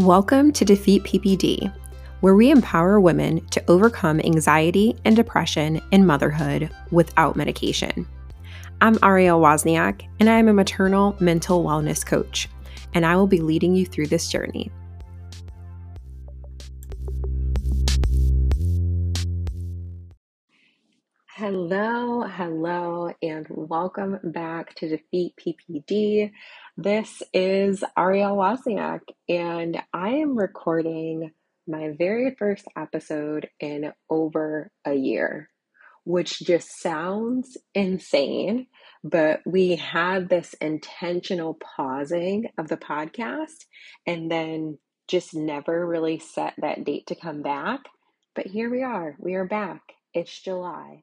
Welcome to Defeat PPD, where we empower women to overcome anxiety and depression in motherhood without medication. I'm Arielle Wozniak, and I am a maternal mental wellness coach, and I will be leading you through this journey. Hello, hello, and welcome back to Defeat PPD. This is Arielle Wozniak, and I am recording my very first episode in over a year, which just sounds insane. But we had this intentional pausing of the podcast and then just never really set that date to come back. But here we are, we are back. It's July.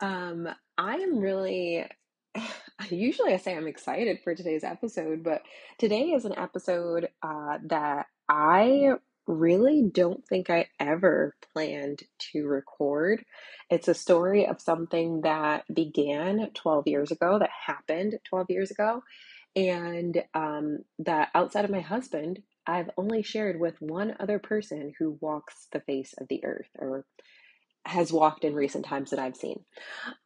Um, I am really usually I say I'm excited for today's episode, but today is an episode uh, that I really don't think I ever planned to record. It's a story of something that began 12 years ago, that happened 12 years ago, and um, that outside of my husband, I've only shared with one other person who walks the face of the earth or has walked in recent times that I've seen.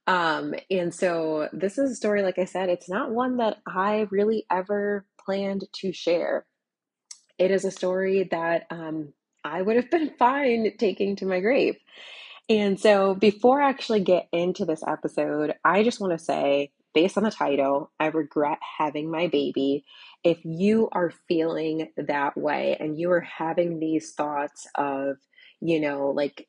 Um, and so this is a story, like I said, it's not one that I really ever planned to share. It is a story that um, I would have been fine taking to my grave. And so before I actually get into this episode, I just want to say, based on the title, I regret having my baby. If you are feeling that way and you are having these thoughts of, you know, like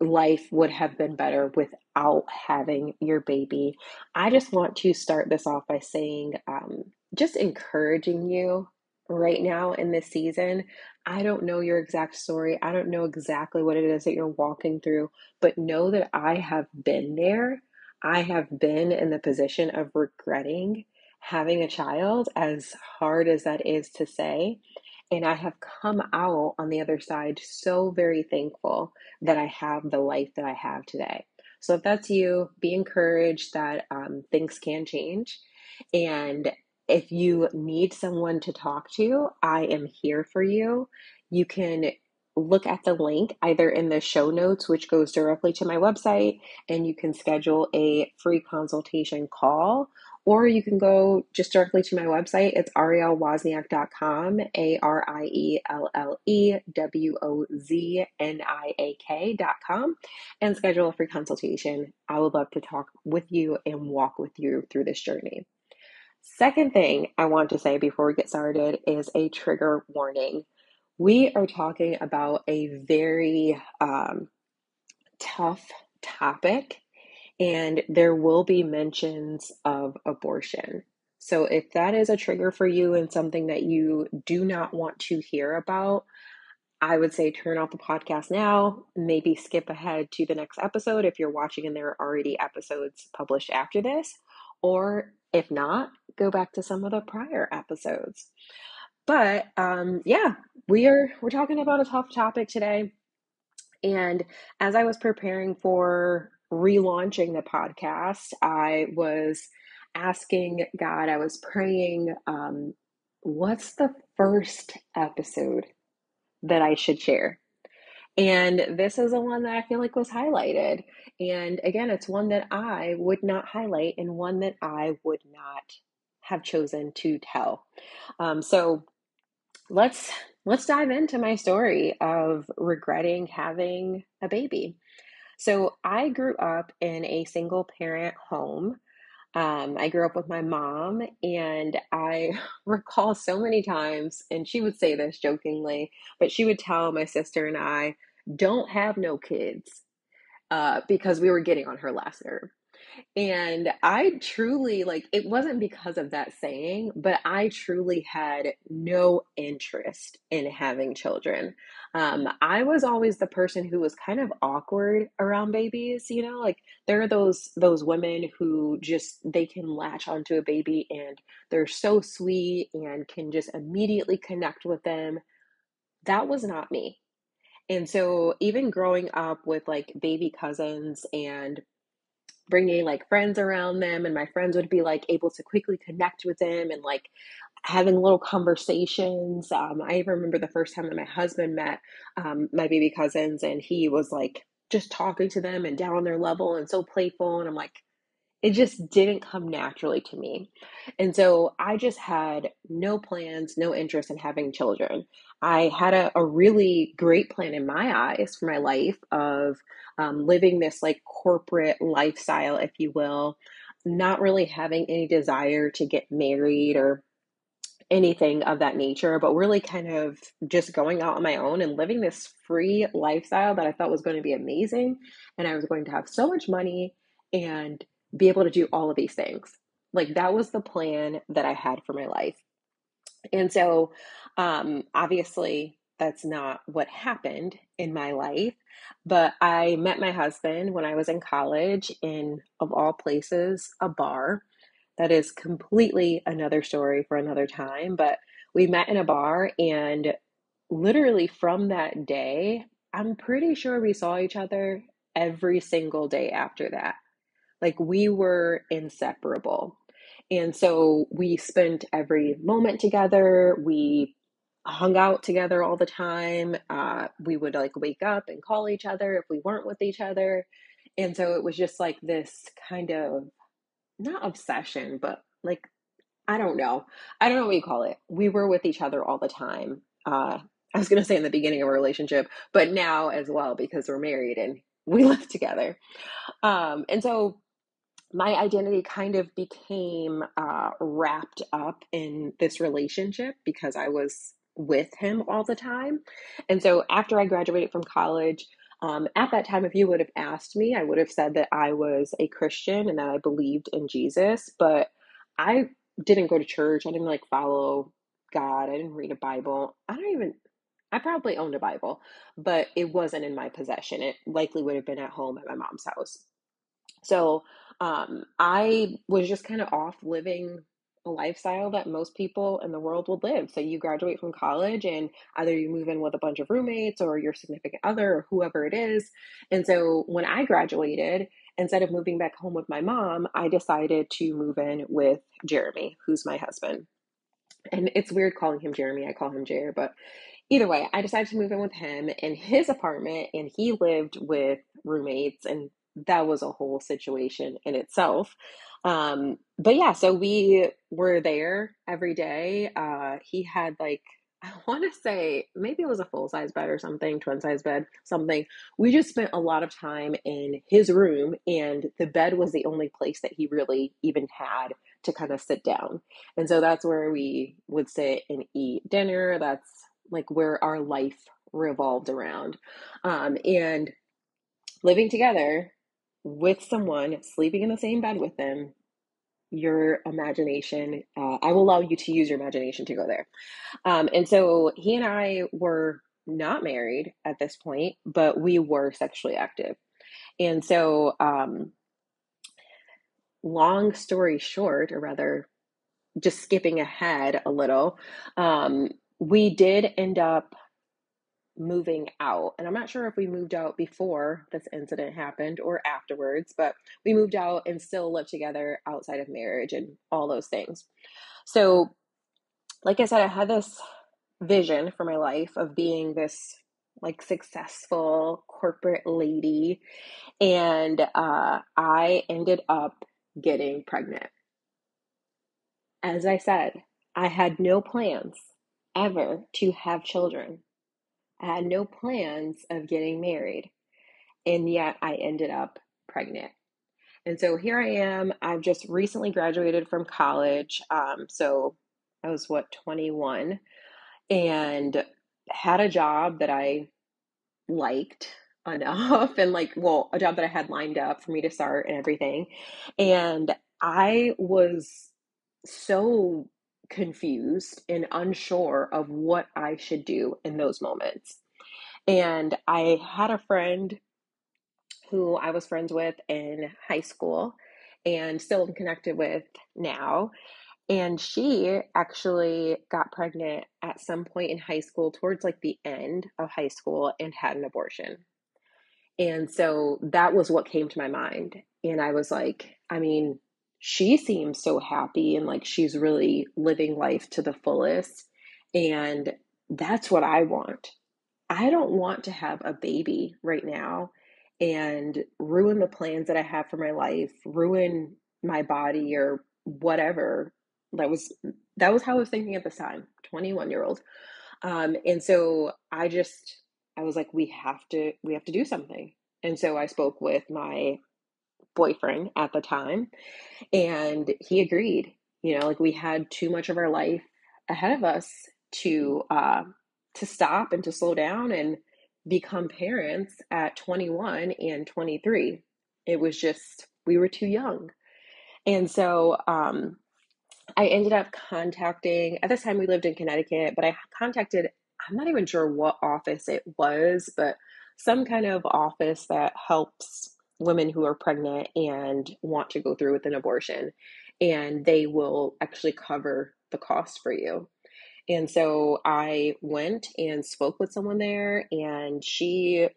life would have been better without having your baby. I just want to start this off by saying, um, just encouraging you right now in this season. I don't know your exact story. I don't know exactly what it is that you're walking through, but know that I have been there. I have been in the position of regretting having a child, as hard as that is to say. And I have come out on the other side so very thankful that I have the life that I have today. So if that's you, be encouraged that um, things can change. And if you need someone to talk to, I am here for you. You can look at the link either in the show notes, which goes directly to my website, and you can schedule a free consultation call, or you can go just directly to my website. It's ariellewozniak.com, A R I E L L E W O Z N I A K.com, and schedule a free consultation. I would love to talk with you and walk with you through this journey. Second thing I want to say before we get started is a trigger warning. We are talking about a very um, tough topic and there will be mentions of abortion. So, if that is a trigger for you and something that you do not want to hear about, I would say turn off the podcast now, maybe skip ahead to the next episode if you're watching and there are already episodes published after this, or if not, go back to some of the prior episodes. But um, yeah, we are we're talking about a tough topic today. And as I was preparing for relaunching the podcast, I was asking God, I was praying, um, what's the first episode that I should share? And this is the one that I feel like was highlighted. And again, it's one that I would not highlight and one that I would not have chosen to tell. Um, so let's let's dive into my story of regretting having a baby. So I grew up in a single parent home. Um, I grew up with my mom, and I recall so many times, and she would say this jokingly, but she would tell my sister and I, don't have no kids uh, because we were getting on her last nerve. And I truly, like, it wasn't because of that saying, but I truly had no interest in having children. Um, I was always the person who was kind of awkward around babies, you know, like there are those those women who just they can latch onto a baby and they're so sweet and can just immediately connect with them. That was not me. And so even growing up with like baby cousins and bringing like friends around them and my friends would be like able to quickly connect with them and like having little conversations. Um, i remember the first time that my husband met um, my baby cousins and he was like just talking to them and down on their level and so playful and i'm like it just didn't come naturally to me. And so I just had no plans, no interest in having children. I had a, a really great plan in my eyes for my life of um, living this like corporate lifestyle, if you will, not really having any desire to get married or anything of that nature, but really kind of just going out on my own and living this free lifestyle that I thought was going to be amazing. And I was going to have so much money and be able to do all of these things. Like that was the plan that I had for my life. And so, um, obviously, that's not what happened in my life. But I met my husband when I was in college in, of all places, a bar. That is completely another story for another time. But we met in a bar, and literally from that day, I'm pretty sure we saw each other every single day after that. Like we were inseparable. And so we spent every moment together. We hung out together all the time. Uh, we would like wake up and call each other if we weren't with each other. And so it was just like this kind of not obsession, but like, I don't know. I don't know what you call it. We were with each other all the time. Uh, I was going to say in the beginning of a relationship, but now as well because we're married and we live together. Um, and so my identity kind of became uh, wrapped up in this relationship because I was with him all the time. And so after I graduated from college, um, at that time, if you would have asked me, I would have said that I was a Christian and that I believed in Jesus, but I didn't go to church. I didn't like follow God. I didn't read a Bible. I don't even, I probably owned a Bible, but it wasn't in my possession. It likely would have been at home at my mom's house. So um, I was just kind of off living a lifestyle that most people in the world would live. So you graduate from college and either you move in with a bunch of roommates or your significant other or whoever it is. And so when I graduated, instead of moving back home with my mom, I decided to move in with Jeremy, who's my husband. And it's weird calling him Jeremy. I call him Jer, but either way, I decided to move in with him in his apartment and he lived with roommates and that was a whole situation in itself. Um, but yeah, so we were there every day. Uh, he had like, I want to say maybe it was a full size bed or something, twin size bed, something. We just spent a lot of time in his room, and the bed was the only place that he really even had to kind of sit down. And so that's where we would sit and eat dinner. That's like where our life revolved around. Um, and living together with someone, sleeping in the same bed with them, your imagination, uh, I will allow you to use your imagination to go there. Um, and so he and I were not married at this point, but we were sexually active. And so, um, long story short, or rather, just skipping ahead a little, um, we did end up moving out. And I'm not sure if we moved out before this incident happened or afterwards, but we moved out and still lived together outside of marriage and all those things. So, like I said, I had this vision for my life of being this like successful corporate lady. And uh, I ended up getting pregnant. As I said, I had no plans ever to have children. I had no plans of getting married, and yet I ended up pregnant. And so here I am. I've just recently graduated from college. Um, so I was what, 21, and had a job that I liked enough and like, well, a job that I had lined up for me to start and everything. And I was so confused and unsure of what I should do in those moments. And I had a friend who I was friends with in high school and still am connected with now. And she actually got pregnant at some point in high school, towards like the end of high school, and had an abortion. And so that was what came to my mind. And I was like, I mean, she seems so happy and like she's really living life to the fullest. And that's what I want. I don't want to have a baby right now and ruin the plans that I have for my life, ruin my body or whatever. That was that was how I was thinking at the time, 21 year old. Um, and so I just I was like, we have to we have to do something. And so I spoke with my boyfriend at the time, and he agreed. You know, like we had too much of our life ahead of us to uh, to stop and to slow down and become parents at 21 and 23. It was just we were too young, and so um, I ended up contacting. At this time, we lived in Connecticut, but I contacted. I'm not even sure what office it was, but some kind of office that helps women who are pregnant and want to go through with an abortion, and they will actually cover the cost for you. And so I went and spoke with someone there, and she,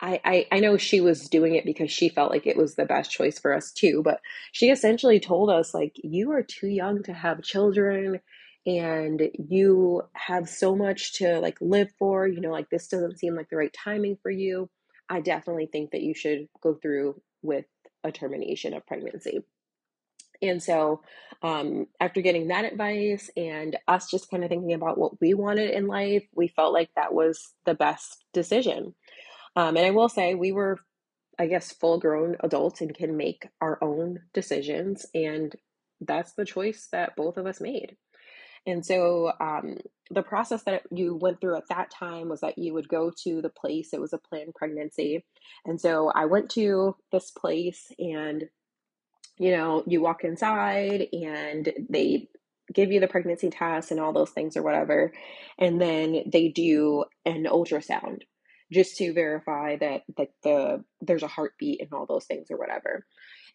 I, I, I know she was doing it because she felt like it was the best choice for us too, but she essentially told us, like, you are too young to have children and you have so much to like live for you know like this doesn't seem like the right timing for you i definitely think that you should go through with a termination of pregnancy. And so um, after getting that advice and us just kind of thinking about what we wanted in life we felt like that was the best decision. Um, and i will say we were i guess full grown adults and can make our own decisions and that's the choice that both of us made. And so um, the process that you went through at that time was that you would go to the place, it was a planned pregnancy. And so I went to this place, and you know, you walk inside and they give you the pregnancy test and all those things or whatever. And then they do an ultrasound just to verify that that the there's a heartbeat and all those things or whatever.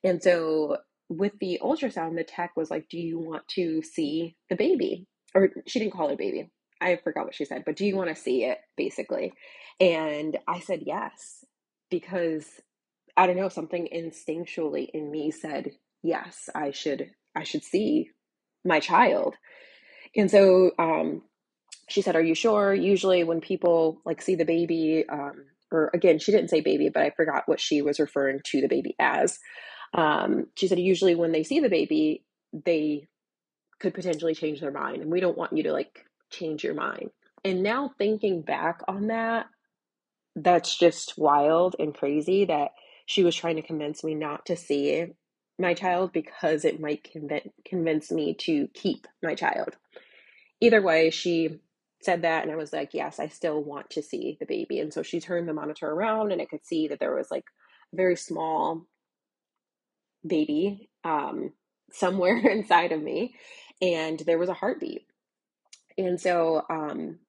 And so with the ultrasound, the tech was like, Do you want to see the baby? Or she didn't call a baby. I forgot what she said, but do you want to see it, basically? And I said yes, because I don't know, something instinctually in me said, yes, I should, I should see my child. And so um, she said, Are you sure? Usually, when people like see the baby, um, or again, she didn't say baby, but I forgot what she was referring to the baby as. Um, she said usually when they see the baby, they could potentially change their mind, and we don't want you to like change your mind. And now thinking back on that, that's just wild and crazy that she was trying to convince me not to see my child because it might convince convince me to keep my child. Either way, she said that and I was like, yes, I still want to see the baby. And so she turned the monitor around and I could see that there was like a very small baby um, somewhere inside of me, and there was a heartbeat. And so um,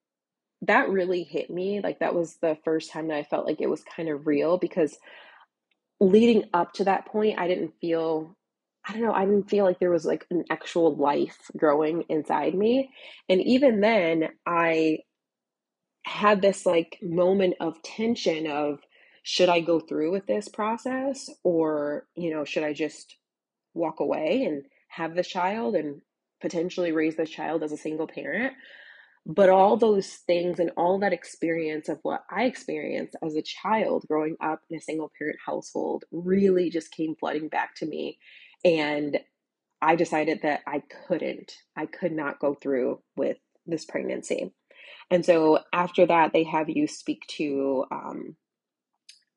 that really hit me. Like, that was the first time that I felt like it was kind of real because leading up to that point, I didn't feel. I don't know, I didn't feel like there was like an actual life growing inside me. And even then, I had this like moment of tension of should I go through with this process or, you know, should I just walk away and have the child and potentially raise this child as a single parent? But all those things and all that experience of what I experienced as a child growing up in a single parent household really just came flooding back to me. And I decided that I couldn't, I could not go through with this pregnancy. And so after that, they have you speak to um,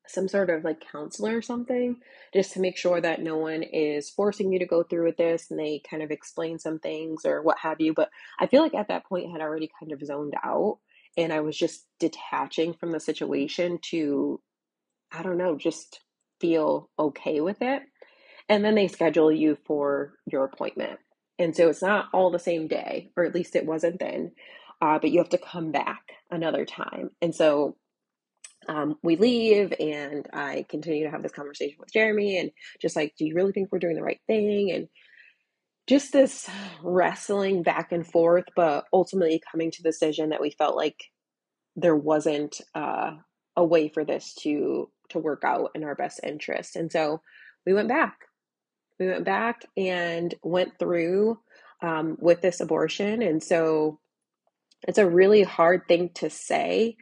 some sort of like counselor or something just to make sure that no one is forcing you to go through with this and they kind of explain some things or what have you. But i feel like at that point I had already kind of zoned out and i was just detaching from the situation to i don't know just feel okay with it. And then they schedule you for your appointment. And so it's not all the same day or at least it wasn't then uh, but you have to come back another time. And so um, we leave and I continue to have this conversation with Jeremy and just like, do you really think we're doing the right thing? And just this wrestling back and forth, but ultimately coming to the decision that we felt like there wasn't uh, a way for this to to work out in our best interest. And so we went back. We went back and went through um, with this abortion. And so it's a really hard thing to say.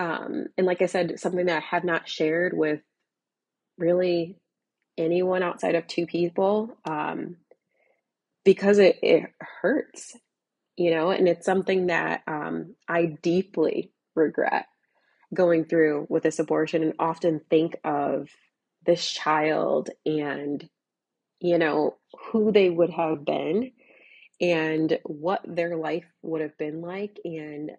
Um, and like I said, something that I have not shared with really anyone outside of two people um, because it, it hurts, you know, and it's something that um, I deeply regret going through with this abortion and often think of this child and, you know, who they would have been and what their life would have been like and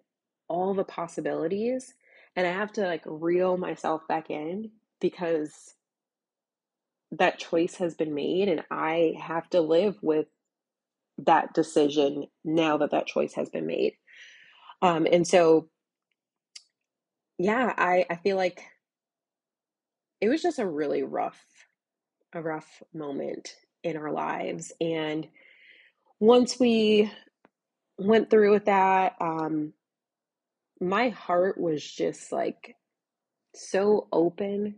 all the possibilities. And I have to like reel myself back in because that choice has been made and I have to live with that decision now that that choice has been made. Um, and so, yeah, I, I feel like it was just a really rough, a rough moment in our lives. And once we went through with that, um, my heart was just like so open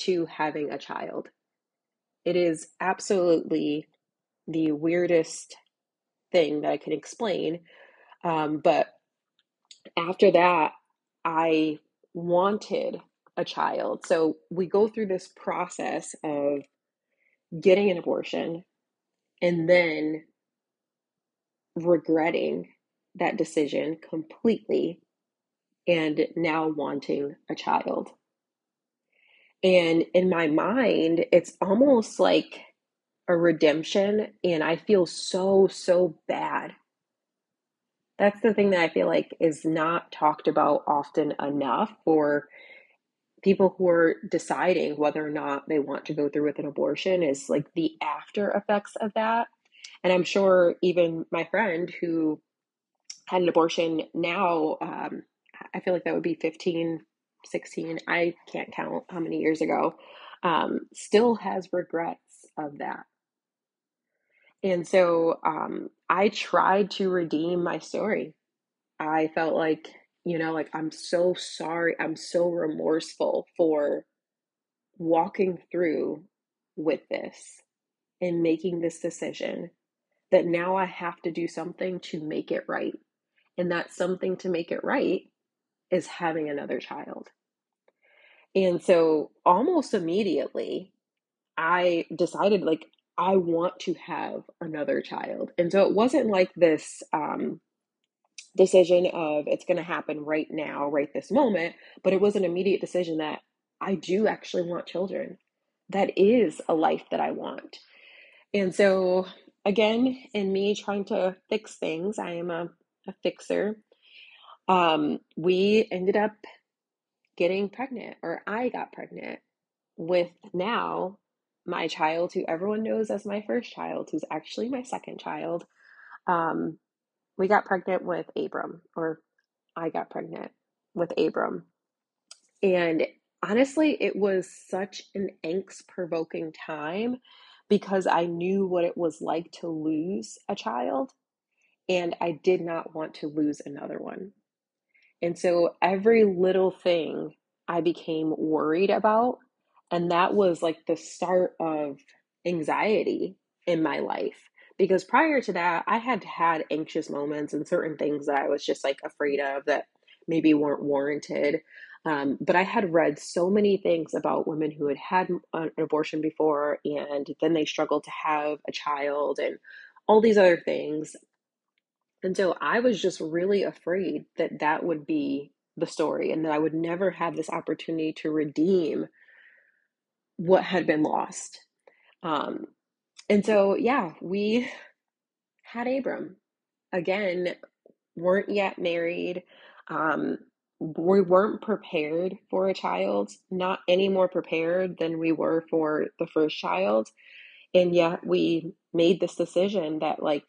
to having a child. It is absolutely the weirdest thing that I can explain. Um, but after that, I wanted a child. So we go through this process of getting an abortion, and then regretting that decision completely and now wanting a child. And in my mind, it's almost like a redemption, and I feel so, so bad. That's the thing that I feel like is not talked about often enough for people who are deciding whether or not they want to go through with an abortion is like the after effects of that. And I'm sure even my friend who had an abortion now, um, I feel like that would be 15, 16, I can't count how many years ago, um, still has regrets of that. And so um, I tried to redeem my story. I felt like you know, like, I'm so sorry. I'm so remorseful for walking through with this and making this decision that now I have to do something to make it right. And that something to make it right is having another child. And so almost immediately, I decided, like, I want to have another child. And so it wasn't like this um, decision of it's going to happen right now, right this moment, but it was an immediate decision that I do actually want children. That is a life that I want. And so, again, in me trying to fix things, I am a, a fixer. Um, we ended up getting pregnant, or I got pregnant with now my child, who everyone knows as my first child, who's actually my second child. Um, we got pregnant with Abram, or I got pregnant with Abram. And honestly, it was such an angst provoking time because I knew what it was like to lose a child and I did not want to lose another one. And so every little thing I became worried about. And that was like the start of anxiety in my life because prior to that, I had had anxious moments and certain things that I was just like afraid of that maybe weren't warranted. Um, but I had read so many things about women who had had an abortion before and then they struggled to have a child and all these other things. And so I was just really afraid that that would be the story and that I would never have this opportunity to redeem what had been lost. Um, and so, yeah, we had Abram. Again, weren't yet married. Um, we weren't prepared for a child, not any more prepared than we were for the first child. And yet we made this decision that like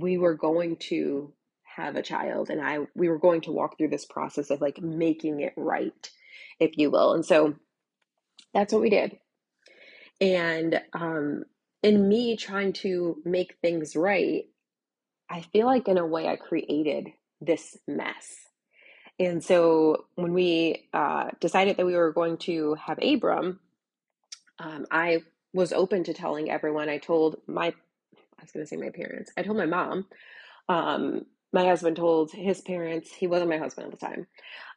we were going to have a child and I we were going to walk through this process of like making it right, if you will. And so that's what we did. And um, in me trying to make things right, I feel like in a way I created this mess. And so when we uh, decided that we were going to have Abram, um, I was open to telling everyone. I told my, I was going to say my parents, I told my mom. Um, my husband told his parents, he wasn't my husband at the time.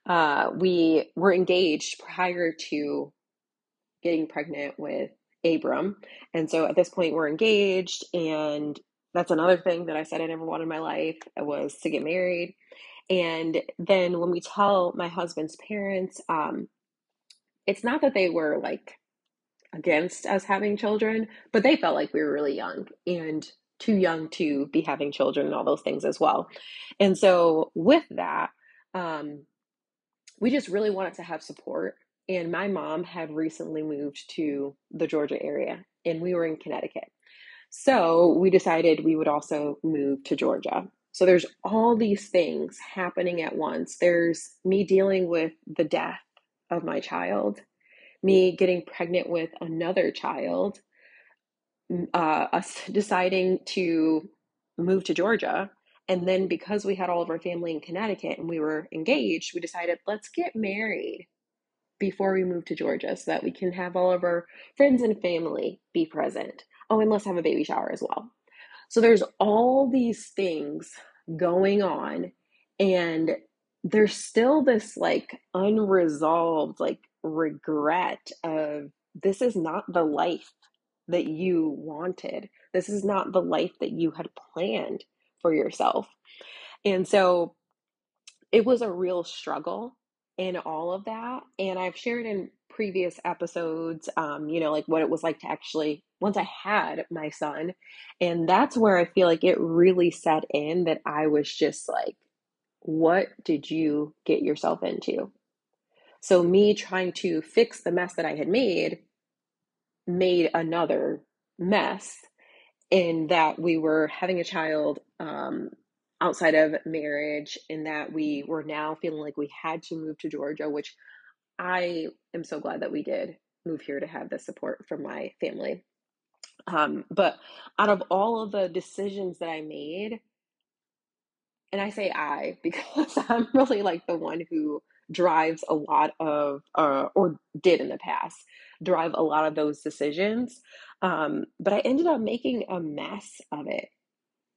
Uh, we were engaged prior to getting pregnant with Abram. And so at this point, we're engaged. And that's another thing that I said I never wanted in my life was to get married. And then when we tell my husband's parents, um, it's not that they were like against us having children, but they felt like we were really young and too young to be having children and all those things as well. And so with that, um, we just really wanted to have support. And my mom had recently moved to the Georgia area, and we were in Connecticut. So we decided we would also move to Georgia. So there's all these things happening at once. There's me dealing with the death of my child, me getting pregnant with another child, uh, us deciding to move to Georgia. And then because we had all of our family in Connecticut and we were engaged, we decided let's get married before we move to Georgia so that we can have all of our friends and family be present. Oh, and let's have a baby shower as well. So there's all these things going on, and there's still this like unresolved like regret of this is not the life that you wanted. This is not the life that you had planned for yourself. And so it was a real struggle in all of that. And I've shared in previous episodes, um, you know, like what it was like to actually, once I had my son. And that's where I feel like it really set in that I was just like, what did you get yourself into? So, me trying to fix the mess that I had made made another mess in that we were having a child um, outside of marriage, in that we were now feeling like we had to move to Georgia, which I am so glad that we did move here to have the support from my family. Um, but out of all of the decisions that I made, and I say I because I'm really like the one who drives a lot of, uh, or did in the past, drive a lot of those decisions. Um, but I ended up making a mess of it.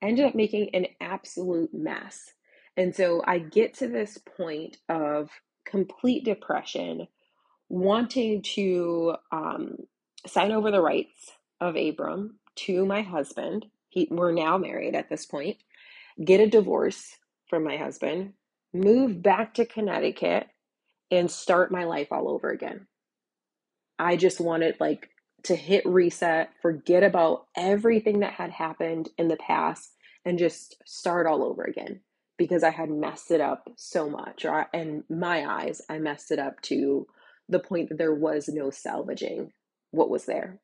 I ended up making an absolute mess. And so I get to this point of complete depression, wanting to um, sign over the rights of Abram to my husband. He, we're now married at this point. Get a divorce from my husband, move back to Connecticut, and start my life all over again. I just wanted like to hit reset, forget about everything that had happened in the past, and just start all over again because I had messed it up so much, or in my eyes, I messed it up to the point that there was no salvaging what was there.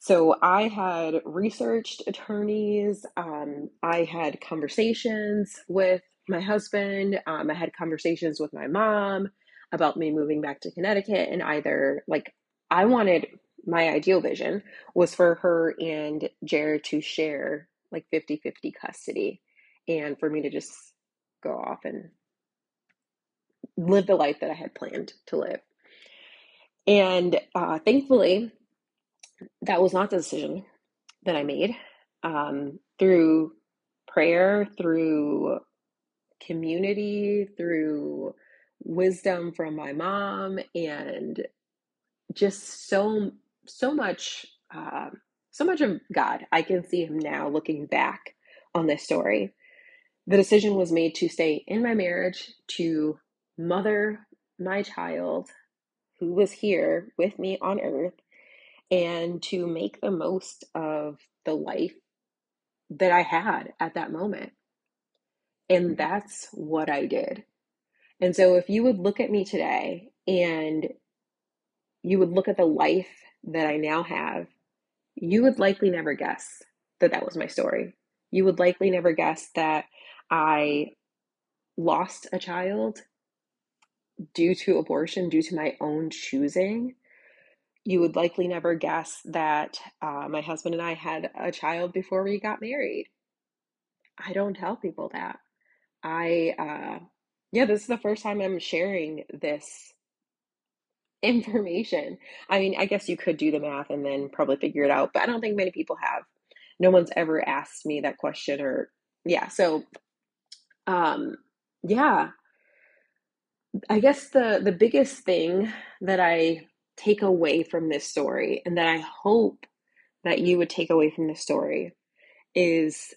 So I had researched attorneys. Um, I had conversations with my husband. Um, I had conversations with my mom about me moving back to Connecticut and either like I wanted my ideal vision was for her and Jared to share like 50 50 custody and for me to just go off and live the life that I had planned to live. And uh, thankfully, that was not the decision that I made. Um, through prayer, through community, through wisdom from my mom, and just so so much uh, so much of God. I can see Him now looking back on this story. The decision was made to stay in my marriage, to mother my child who was here with me on earth, and to make the most of the life that I had at that moment. And that's what I did. And so if you would look at me today and you would look at the life that I now have, you would likely never guess that that was my story. You would likely never guess that I lost a child due to abortion, due to my own choosing. You would likely never guess that uh, my husband and I had a child before we got married. I don't tell people that. I uh, yeah, this is the first time I'm sharing this information. I mean, I guess you could do the math and then probably figure it out, but I don't think many people have. No one's ever asked me that question or yeah, so um yeah, I guess the the biggest thing that I take away from this story and that I hope that you would take away from this story is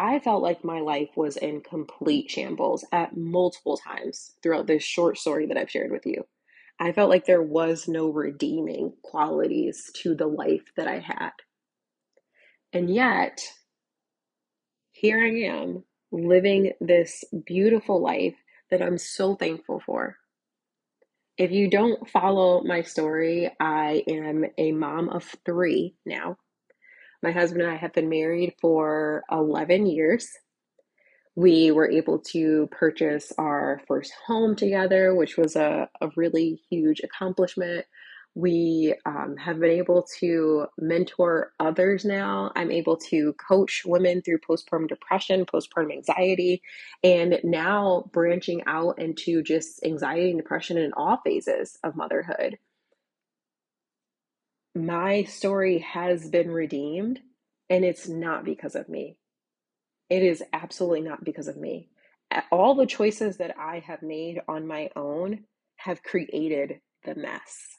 I felt like my life was in complete shambles at multiple times throughout this short story that I've shared with you. I felt like there was no redeeming qualities to the life that I had. And yet, here I am living this beautiful life that I'm so thankful for. If you don't follow my story, I am a mom of three now. My husband and I have been married for 11 years. We were able to purchase our first home together, which was a, a really huge accomplishment. We um, have been able to mentor others now. I'm able to coach women through postpartum depression, postpartum anxiety, and now branching out into just anxiety and depression in all phases of motherhood. My story has been redeemed, and it's not because of me. It is absolutely not because of me. All the choices that I have made on my own have created the mess.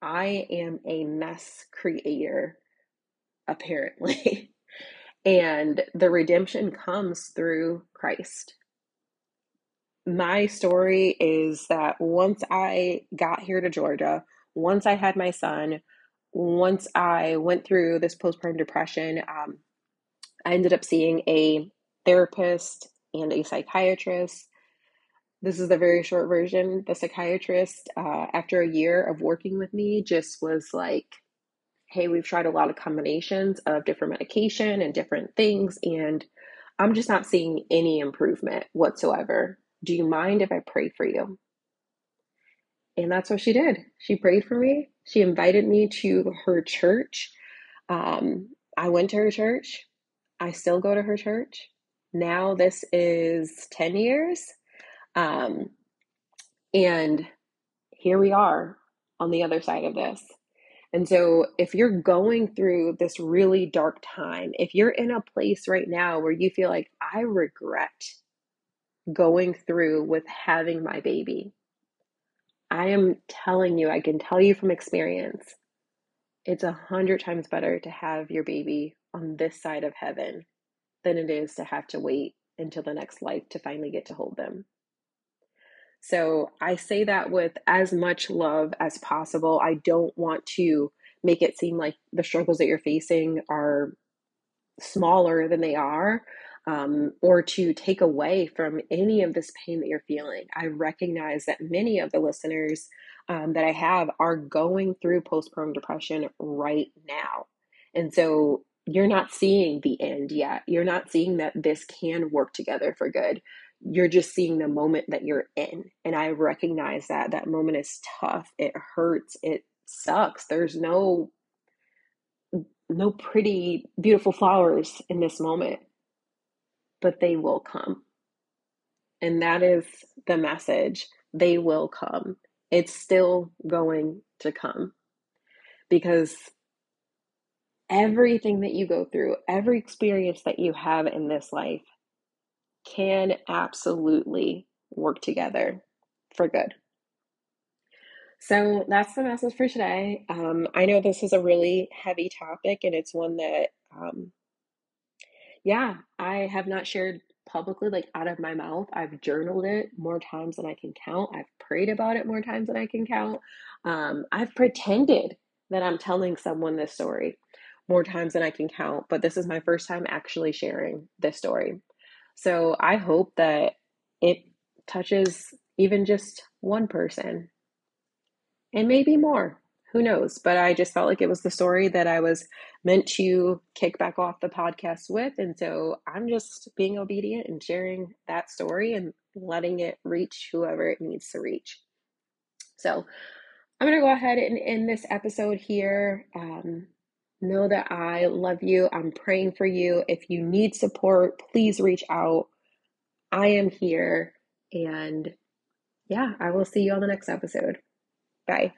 I am a mess creator, apparently. and the redemption comes through Christ. My story is that once I got here to Georgia, once I had my son, once I went through this postpartum depression, um, I ended up seeing a therapist and a psychiatrist this is the very short version. The psychiatrist, uh, after a year of working with me, just was like, hey, we've tried a lot of combinations of different medication and different things, and I'm just not seeing any improvement whatsoever. Do you mind if I pray for you? And that's what she did. She prayed for me. She invited me to her church. Um, I went to her church. I still go to her church. Now, this is 10 years um, and here we are on the other side of this. And so, if you're going through this really dark time, if you're in a place right now where you feel like, I regret going through with having my baby, I am telling you, I can tell you from experience, it's a hundred times better to have your baby on this side of heaven than it is to have to wait until the next life to finally get to hold them. So I say that with as much love as possible. I don't want to make it seem like the struggles that you're facing are smaller than they are. Um, or to take away from any of this pain that you're feeling. I recognize that many of the listeners um, that I have are going through postpartum depression right now. And so you're not seeing the end yet. You're not seeing that this can work together for good you're just seeing the moment that you're in. And I recognize that that moment is tough. It hurts. It sucks. There's no no pretty beautiful flowers in this moment. But they will come. And that is the message. They will come. It's still going to come. Because everything that you go through, every experience that you have in this life can absolutely work together for good. So that's the message for today. Um, I know this is a really heavy topic, and it's one that, um, yeah, I have not shared publicly, like out of my mouth. I've journaled it more times than I can count. I've prayed about it more times than I can count. Um, I've pretended that I'm telling someone this story more times than I can count, but this is my first time actually sharing this story. So I hope that it touches even just one person and maybe more. Who knows? But I just felt like it was the story that I was meant to kick back off the podcast with. And so I'm just being obedient and sharing that story and letting it reach whoever it needs to reach. So I'm going to go ahead and end this episode here. Um, Know that I love you. I'm praying for you. If you need support, please reach out. I am here. And yeah, I will see you on the next episode. Bye.